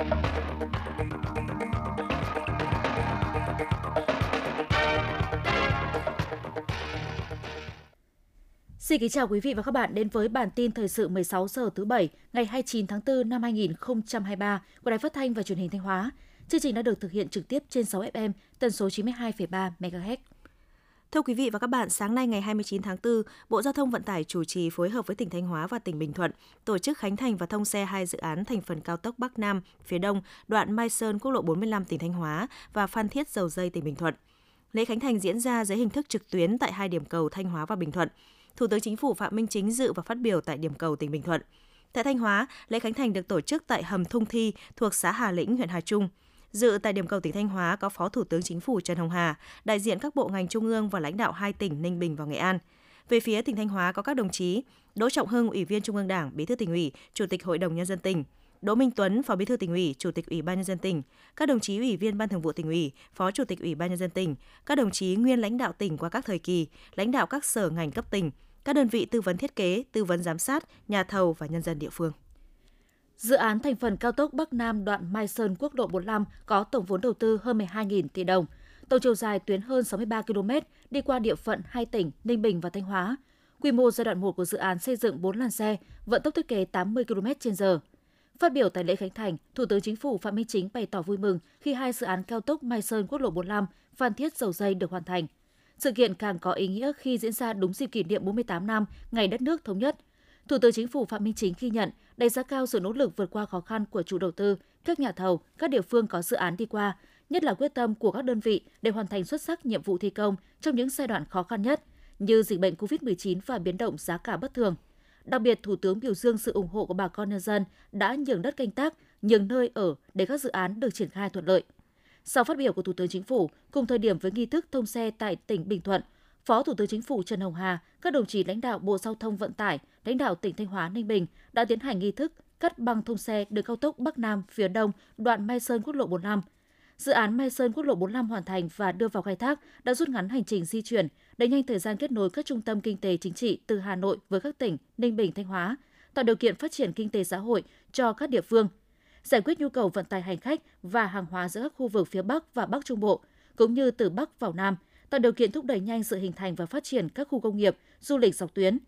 Xin kính chào quý vị và các bạn đến với bản tin thời sự 16 giờ thứ bảy ngày 29 tháng 4 năm 2023 của Đài Phát thanh và Truyền hình Thanh Hóa. Chương trình đã được thực hiện trực tiếp trên 6 FM tần số 92,3 MHz. Thưa quý vị và các bạn, sáng nay ngày 29 tháng 4, Bộ Giao thông Vận tải chủ trì phối hợp với tỉnh Thanh Hóa và tỉnh Bình Thuận tổ chức khánh thành và thông xe hai dự án thành phần cao tốc Bắc Nam phía Đông, đoạn Mai Sơn quốc lộ 45 tỉnh Thanh Hóa và Phan Thiết Dầu Dây tỉnh Bình Thuận. Lễ khánh thành diễn ra dưới hình thức trực tuyến tại hai điểm cầu Thanh Hóa và Bình Thuận. Thủ tướng Chính phủ Phạm Minh Chính dự và phát biểu tại điểm cầu tỉnh Bình Thuận. Tại Thanh Hóa, lễ khánh thành được tổ chức tại hầm Thung Thi thuộc xã Hà Lĩnh, huyện Hà Trung. Dự tại điểm cầu tỉnh Thanh Hóa có Phó Thủ tướng Chính phủ Trần Hồng Hà, đại diện các bộ ngành trung ương và lãnh đạo hai tỉnh Ninh Bình và Nghệ An. Về phía tỉnh Thanh Hóa có các đồng chí Đỗ Trọng Hưng, Ủy viên Trung ương Đảng, Bí thư tỉnh ủy, Chủ tịch Hội đồng nhân dân tỉnh, Đỗ Minh Tuấn, Phó Bí thư tỉnh ủy, Chủ tịch Ủy ban nhân dân tỉnh, các đồng chí Ủy viên Ban Thường vụ tỉnh ủy, Phó Chủ tịch Ủy ban nhân dân tỉnh, các đồng chí nguyên lãnh đạo tỉnh qua các thời kỳ, lãnh đạo các sở ngành cấp tỉnh, các đơn vị tư vấn thiết kế, tư vấn giám sát, nhà thầu và nhân dân địa phương. Dự án thành phần cao tốc Bắc Nam đoạn Mai Sơn quốc lộ 45 có tổng vốn đầu tư hơn 12.000 tỷ đồng. Tổng chiều dài tuyến hơn 63 km đi qua địa phận hai tỉnh Ninh Bình và Thanh Hóa. Quy mô giai đoạn 1 của dự án xây dựng 4 làn xe, vận tốc thiết kế 80 km/h. Phát biểu tại lễ khánh thành, Thủ tướng Chính phủ Phạm Minh Chính bày tỏ vui mừng khi hai dự án cao tốc Mai Sơn quốc lộ 45, Phan Thiết Dầu Dây được hoàn thành – sự kiện càng có ý nghĩa khi diễn ra đúng dịp kỷ niệm 48 năm ngày đất nước thống nhất. Thủ tướng Chính phủ Phạm Minh Chính ghi nhận, đánh giá cao sự nỗ lực vượt qua khó khăn của chủ đầu tư, các nhà thầu, các địa phương có dự án đi qua, nhất là quyết tâm của các đơn vị để hoàn thành xuất sắc nhiệm vụ thi công trong những giai đoạn khó khăn nhất như dịch bệnh COVID-19 và biến động giá cả bất thường. Đặc biệt, Thủ tướng biểu dương sự ủng hộ của bà con nhân dân đã nhường đất canh tác, nhường nơi ở để các dự án được triển khai thuận lợi. Sau phát biểu của Thủ tướng Chính phủ, cùng thời điểm với nghi thức thông xe tại tỉnh Bình Thuận, Phó Thủ tướng Chính phủ Trần Hồng Hà, các đồng chí lãnh đạo Bộ Giao thông Vận tải, lãnh đạo tỉnh Thanh Hóa, Ninh Bình đã tiến hành nghi thức cắt băng thông xe đường cao tốc Bắc Nam phía Đông, đoạn Mai Sơn quốc lộ 45. Dự án Mai Sơn quốc lộ 45 hoàn thành và đưa vào khai thác đã rút ngắn hành trình di chuyển, đẩy nhanh thời gian kết nối các trung tâm kinh tế chính trị từ Hà Nội với các tỉnh Ninh Bình, Thanh Hóa, tạo điều kiện phát triển kinh tế xã hội cho các địa phương – giải quyết nhu cầu vận tải hành khách và hàng hóa giữa các khu vực phía Bắc và Bắc Trung Bộ, cũng như từ Bắc vào Nam, tạo điều kiện thúc đẩy nhanh sự hình thành và phát triển các khu công nghiệp, du lịch dọc tuyến.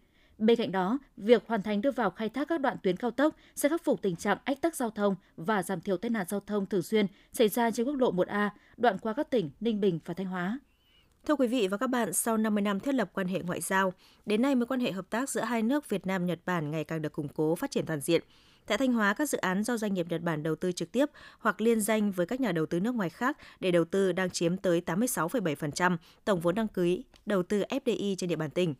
Bên cạnh đó, việc hoàn thành đưa vào khai thác các đoạn tuyến cao tốc sẽ khắc phục tình trạng ách tắc giao thông và giảm thiểu tai nạn giao thông thường xuyên xảy ra trên quốc lộ 1A, đoạn qua các tỉnh Ninh Bình và Thanh Hóa. Thưa quý vị và các bạn, sau 50 năm thiết lập quan hệ ngoại giao, đến nay mối quan hệ hợp tác giữa hai nước Việt Nam Nhật Bản ngày càng được củng cố phát triển toàn diện. Tại Thanh Hóa, các dự án do doanh nghiệp Nhật Bản đầu tư trực tiếp hoặc liên danh với các nhà đầu tư nước ngoài khác để đầu tư đang chiếm tới 86,7% tổng vốn đăng ký đầu tư FDI trên địa bàn tỉnh.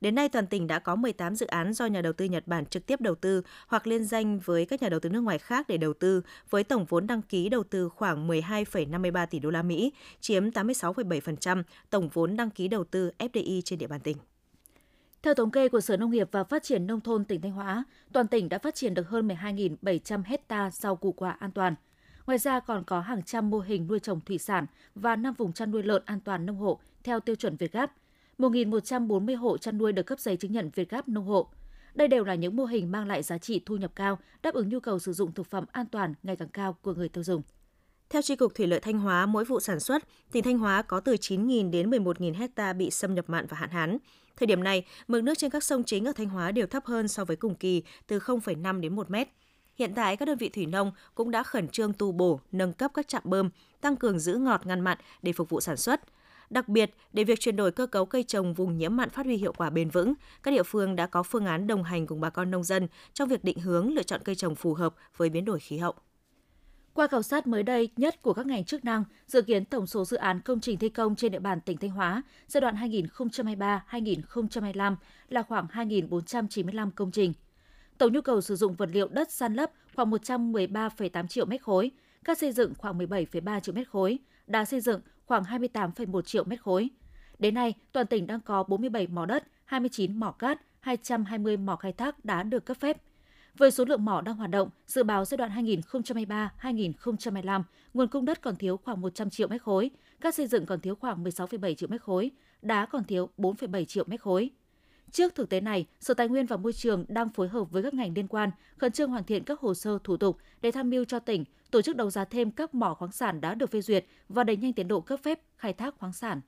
Đến nay, toàn tỉnh đã có 18 dự án do nhà đầu tư Nhật Bản trực tiếp đầu tư hoặc liên danh với các nhà đầu tư nước ngoài khác để đầu tư với tổng vốn đăng ký đầu tư khoảng 12,53 tỷ đô la Mỹ, chiếm 86,7% tổng vốn đăng ký đầu tư FDI trên địa bàn tỉnh. Theo thống kê của Sở Nông nghiệp và Phát triển Nông thôn tỉnh Thanh Hóa, toàn tỉnh đã phát triển được hơn 12.700 hecta rau củ quả an toàn. Ngoài ra còn có hàng trăm mô hình nuôi trồng thủy sản và 5 vùng chăn nuôi lợn an toàn nông hộ theo tiêu chuẩn Việt Gáp. 1.140 hộ chăn nuôi được cấp giấy chứng nhận Việt Gáp nông hộ. Đây đều là những mô hình mang lại giá trị thu nhập cao, đáp ứng nhu cầu sử dụng thực phẩm an toàn ngày càng cao của người tiêu dùng. Theo Tri Cục Thủy lợi Thanh Hóa, mỗi vụ sản xuất, tỉnh Thanh Hóa có từ 9.000 đến 11.000 hecta bị xâm nhập mặn và hạn hán. Thời điểm này, mực nước trên các sông chính ở Thanh Hóa đều thấp hơn so với cùng kỳ từ 0,5 đến 1 mét. Hiện tại, các đơn vị thủy nông cũng đã khẩn trương tu bổ, nâng cấp các trạm bơm, tăng cường giữ ngọt ngăn mặn để phục vụ sản xuất. Đặc biệt, để việc chuyển đổi cơ cấu cây trồng vùng nhiễm mặn phát huy hiệu quả bền vững, các địa phương đã có phương án đồng hành cùng bà con nông dân trong việc định hướng lựa chọn cây trồng phù hợp với biến đổi khí hậu. Qua khảo sát mới đây nhất của các ngành chức năng, dự kiến tổng số dự án công trình thi công trên địa bàn tỉnh Thanh Hóa giai đoạn 2023-2025 là khoảng 2.495 công trình. Tổng nhu cầu sử dụng vật liệu đất san lấp khoảng 113,8 triệu mét khối, các xây dựng khoảng 17,3 triệu mét khối, đá xây dựng khoảng 28,1 triệu mét khối. Đến nay, toàn tỉnh đang có 47 mỏ đất, 29 mỏ cát, 220 mỏ khai thác đã được cấp phép – với số lượng mỏ đang hoạt động, dự báo giai đoạn 2023-2025, nguồn cung đất còn thiếu khoảng 100 triệu mét khối, các xây dựng còn thiếu khoảng 16,7 triệu mét khối, đá còn thiếu 4,7 triệu mét khối. Trước thực tế này, Sở Tài nguyên và Môi trường đang phối hợp với các ngành liên quan khẩn trương hoàn thiện các hồ sơ thủ tục để tham mưu cho tỉnh tổ chức đấu giá thêm các mỏ khoáng sản đã được phê duyệt và đẩy nhanh tiến độ cấp phép khai thác khoáng sản.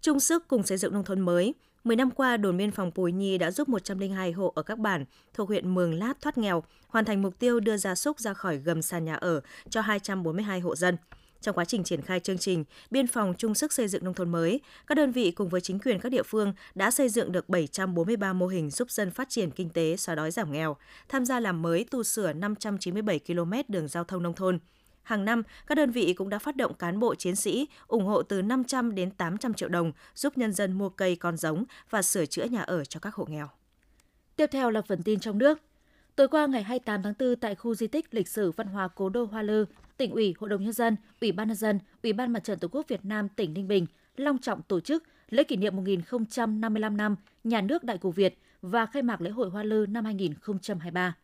Chung sức cùng xây dựng nông thôn mới, 10 năm qua, đồn biên phòng Pùi Nhi đã giúp 102 hộ ở các bản thuộc huyện Mường Lát thoát nghèo, hoàn thành mục tiêu đưa gia súc ra khỏi gầm sàn nhà ở cho 242 hộ dân. Trong quá trình triển khai chương trình, Biên phòng chung sức xây dựng nông thôn mới, các đơn vị cùng với chính quyền các địa phương đã xây dựng được 743 mô hình giúp dân phát triển kinh tế, xóa đói giảm nghèo, tham gia làm mới tu sửa 597 km đường giao thông nông thôn. Hàng năm, các đơn vị cũng đã phát động cán bộ chiến sĩ ủng hộ từ 500 đến 800 triệu đồng giúp nhân dân mua cây con giống và sửa chữa nhà ở cho các hộ nghèo. Tiếp theo là phần tin trong nước. Tối qua ngày 28 tháng 4 tại khu di tích lịch sử văn hóa Cố đô Hoa Lư, tỉnh ủy, Hội đồng nhân dân, Ủy ban nhân dân, Ủy ban Mặt trận Tổ quốc Việt Nam tỉnh Ninh Bình long trọng tổ chức lễ kỷ niệm 1055 năm Nhà nước Đại cổ Việt và khai mạc lễ hội Hoa Lư năm 2023.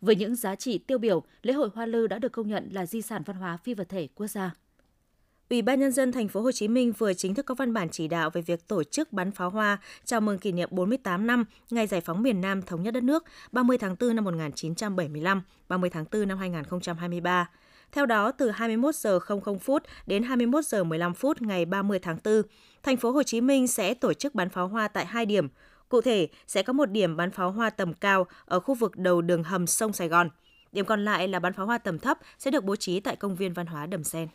Với những giá trị tiêu biểu, lễ hội Hoa Lư đã được công nhận là di sản văn hóa phi vật thể quốc gia. Ủy ban nhân dân thành phố Hồ Chí Minh vừa chính thức có văn bản chỉ đạo về việc tổ chức bắn pháo hoa chào mừng kỷ niệm 48 năm ngày giải phóng miền Nam thống nhất đất nước 30 tháng 4 năm 1975, 30 tháng 4 năm 2023. Theo đó, từ 21 giờ 00 phút đến 21 giờ 15 phút ngày 30 tháng 4, thành phố Hồ Chí Minh sẽ tổ chức bắn pháo hoa tại hai điểm. Cụ thể, sẽ có một điểm bắn pháo hoa tầm cao ở khu vực đầu đường hầm sông Sài Gòn. Điểm còn lại là bắn pháo hoa tầm thấp sẽ được bố trí tại công viên văn hóa Đầm Sen.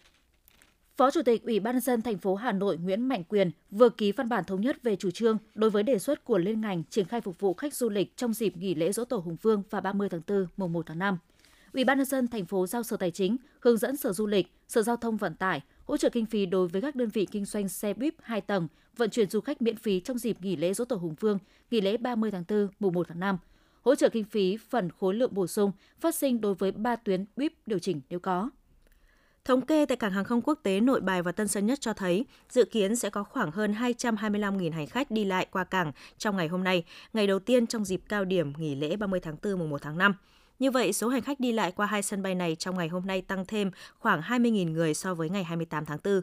Phó Chủ tịch Ủy ban nhân dân thành phố Hà Nội Nguyễn Mạnh Quyền vừa ký văn bản thống nhất về chủ trương đối với đề xuất của liên ngành triển khai phục vụ khách du lịch trong dịp nghỉ lễ Dỗ Tổ Hùng Vương và 30 tháng 4 mùng 1 tháng 5. Ủy ban nhân dân thành phố giao Sở Tài chính hướng dẫn Sở Du lịch, Sở Giao thông Vận tải hỗ trợ kinh phí đối với các đơn vị kinh doanh xe buýt 2 tầng vận chuyển du khách miễn phí trong dịp nghỉ lễ Dỗ Tổ Hùng Vương, nghỉ lễ 30 tháng 4, mùng 1 tháng 5. Hỗ trợ kinh phí phần khối lượng bổ sung phát sinh đối với 3 tuyến buýt điều chỉnh nếu có. Thống kê tại cảng hàng không quốc tế Nội Bài và Tân Sơn Nhất cho thấy, dự kiến sẽ có khoảng hơn 225.000 hành khách đi lại qua cảng trong ngày hôm nay, ngày đầu tiên trong dịp cao điểm nghỉ lễ 30 tháng 4 mùng 1 tháng 5. Như vậy, số hành khách đi lại qua hai sân bay này trong ngày hôm nay tăng thêm khoảng 20.000 người so với ngày 28 tháng 4.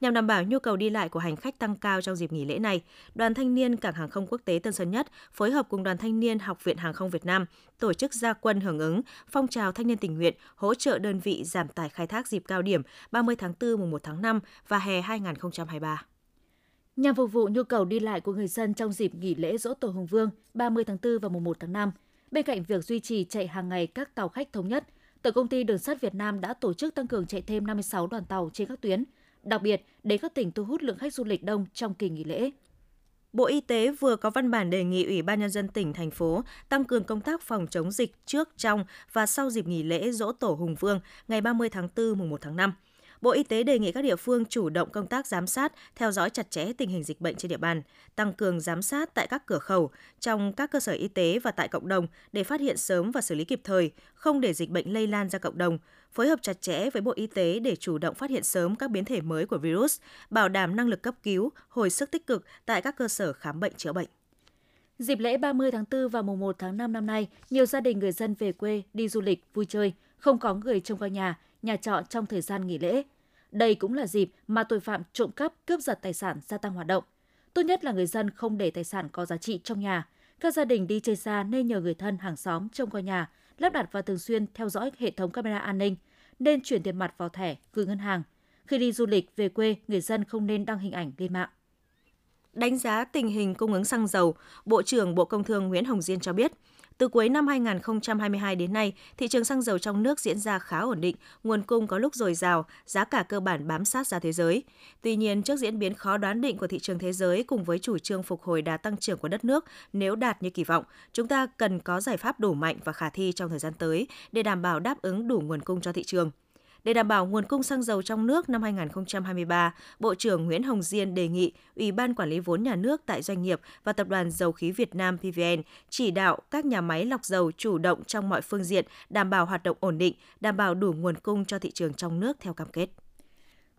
Nhằm đảm bảo nhu cầu đi lại của hành khách tăng cao trong dịp nghỉ lễ này, Đoàn Thanh niên Cảng hàng không quốc tế Tân Sơn Nhất phối hợp cùng Đoàn Thanh niên Học viện Hàng không Việt Nam tổ chức gia quân hưởng ứng phong trào thanh niên tình nguyện hỗ trợ đơn vị giảm tải khai thác dịp cao điểm 30 tháng 4 mùng 1 tháng 5 và hè 2023. Nhằm phục vụ nhu cầu đi lại của người dân trong dịp nghỉ lễ Dỗ Tổ Hùng Vương 30 tháng 4 và mùng 1 tháng 5, Bên cạnh việc duy trì chạy hàng ngày các tàu khách thống nhất, Tổng công ty Đường sắt Việt Nam đã tổ chức tăng cường chạy thêm 56 đoàn tàu trên các tuyến, đặc biệt để các tỉnh thu hút lượng khách du lịch đông trong kỳ nghỉ lễ. Bộ Y tế vừa có văn bản đề nghị Ủy ban nhân dân tỉnh thành phố tăng cường công tác phòng chống dịch trước, trong và sau dịp nghỉ lễ Dỗ Tổ Hùng Vương ngày 30 tháng 4 mùng 1 tháng 5. Bộ Y tế đề nghị các địa phương chủ động công tác giám sát, theo dõi chặt chẽ tình hình dịch bệnh trên địa bàn, tăng cường giám sát tại các cửa khẩu, trong các cơ sở y tế và tại cộng đồng để phát hiện sớm và xử lý kịp thời, không để dịch bệnh lây lan ra cộng đồng, phối hợp chặt chẽ với Bộ Y tế để chủ động phát hiện sớm các biến thể mới của virus, bảo đảm năng lực cấp cứu, hồi sức tích cực tại các cơ sở khám bệnh chữa bệnh. Dịp lễ 30 tháng 4 và mùng 1 tháng 5 năm nay, nhiều gia đình người dân về quê đi du lịch, vui chơi, không có người trông coi nhà, nhà trọ trong thời gian nghỉ lễ. Đây cũng là dịp mà tội phạm trộm cắp, cướp giật tài sản gia tăng hoạt động. Tốt nhất là người dân không để tài sản có giá trị trong nhà. Các gia đình đi chơi xa nên nhờ người thân hàng xóm trông coi nhà, lắp đặt và thường xuyên theo dõi hệ thống camera an ninh, nên chuyển tiền mặt vào thẻ gửi ngân hàng. Khi đi du lịch về quê, người dân không nên đăng hình ảnh lên mạng. Đánh giá tình hình cung ứng xăng dầu, Bộ trưởng Bộ Công Thương Nguyễn Hồng Diên cho biết, từ cuối năm 2022 đến nay, thị trường xăng dầu trong nước diễn ra khá ổn định, nguồn cung có lúc dồi dào, giá cả cơ bản bám sát giá thế giới. Tuy nhiên, trước diễn biến khó đoán định của thị trường thế giới cùng với chủ trương phục hồi đà tăng trưởng của đất nước nếu đạt như kỳ vọng, chúng ta cần có giải pháp đủ mạnh và khả thi trong thời gian tới để đảm bảo đáp ứng đủ nguồn cung cho thị trường. Để đảm bảo nguồn cung xăng dầu trong nước năm 2023, Bộ trưởng Nguyễn Hồng Diên đề nghị Ủy ban Quản lý vốn nhà nước tại doanh nghiệp và Tập đoàn Dầu khí Việt Nam PVN chỉ đạo các nhà máy lọc dầu chủ động trong mọi phương diện, đảm bảo hoạt động ổn định, đảm bảo đủ nguồn cung cho thị trường trong nước theo cam kết.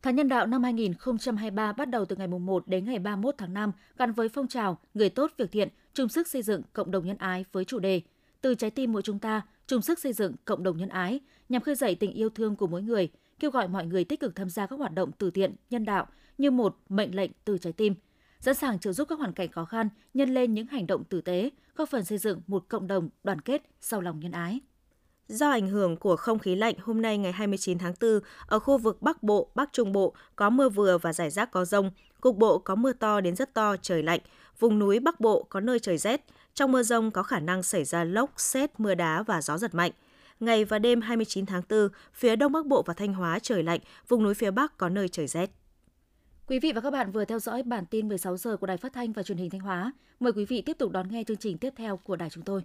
Tháng nhân đạo năm 2023 bắt đầu từ ngày 1 đến ngày 31 tháng 5 gắn với phong trào Người tốt việc thiện, chung sức xây dựng cộng đồng nhân ái với chủ đề Từ trái tim mỗi chúng ta, chung sức xây dựng cộng đồng nhân ái nhằm khơi dậy tình yêu thương của mỗi người, kêu gọi mọi người tích cực tham gia các hoạt động từ thiện, nhân đạo như một mệnh lệnh từ trái tim. sẵn sàng trợ giúp các hoàn cảnh khó khăn, nhân lên những hành động tử tế, góp phần xây dựng một cộng đồng đoàn kết, sau lòng nhân ái. Do ảnh hưởng của không khí lạnh, hôm nay ngày 29 tháng 4, ở khu vực Bắc Bộ, Bắc Trung Bộ có mưa vừa và rải rác có rông. Cục bộ có mưa to đến rất to, trời lạnh. Vùng núi Bắc Bộ có nơi trời rét. Trong mưa rông có khả năng xảy ra lốc, xét, mưa đá và gió giật mạnh. Ngày và đêm 29 tháng 4, phía Đông Bắc Bộ và Thanh Hóa trời lạnh, vùng núi phía Bắc có nơi trời rét. Quý vị và các bạn vừa theo dõi bản tin 16 giờ của Đài Phát thanh và Truyền hình Thanh Hóa. Mời quý vị tiếp tục đón nghe chương trình tiếp theo của đài chúng tôi.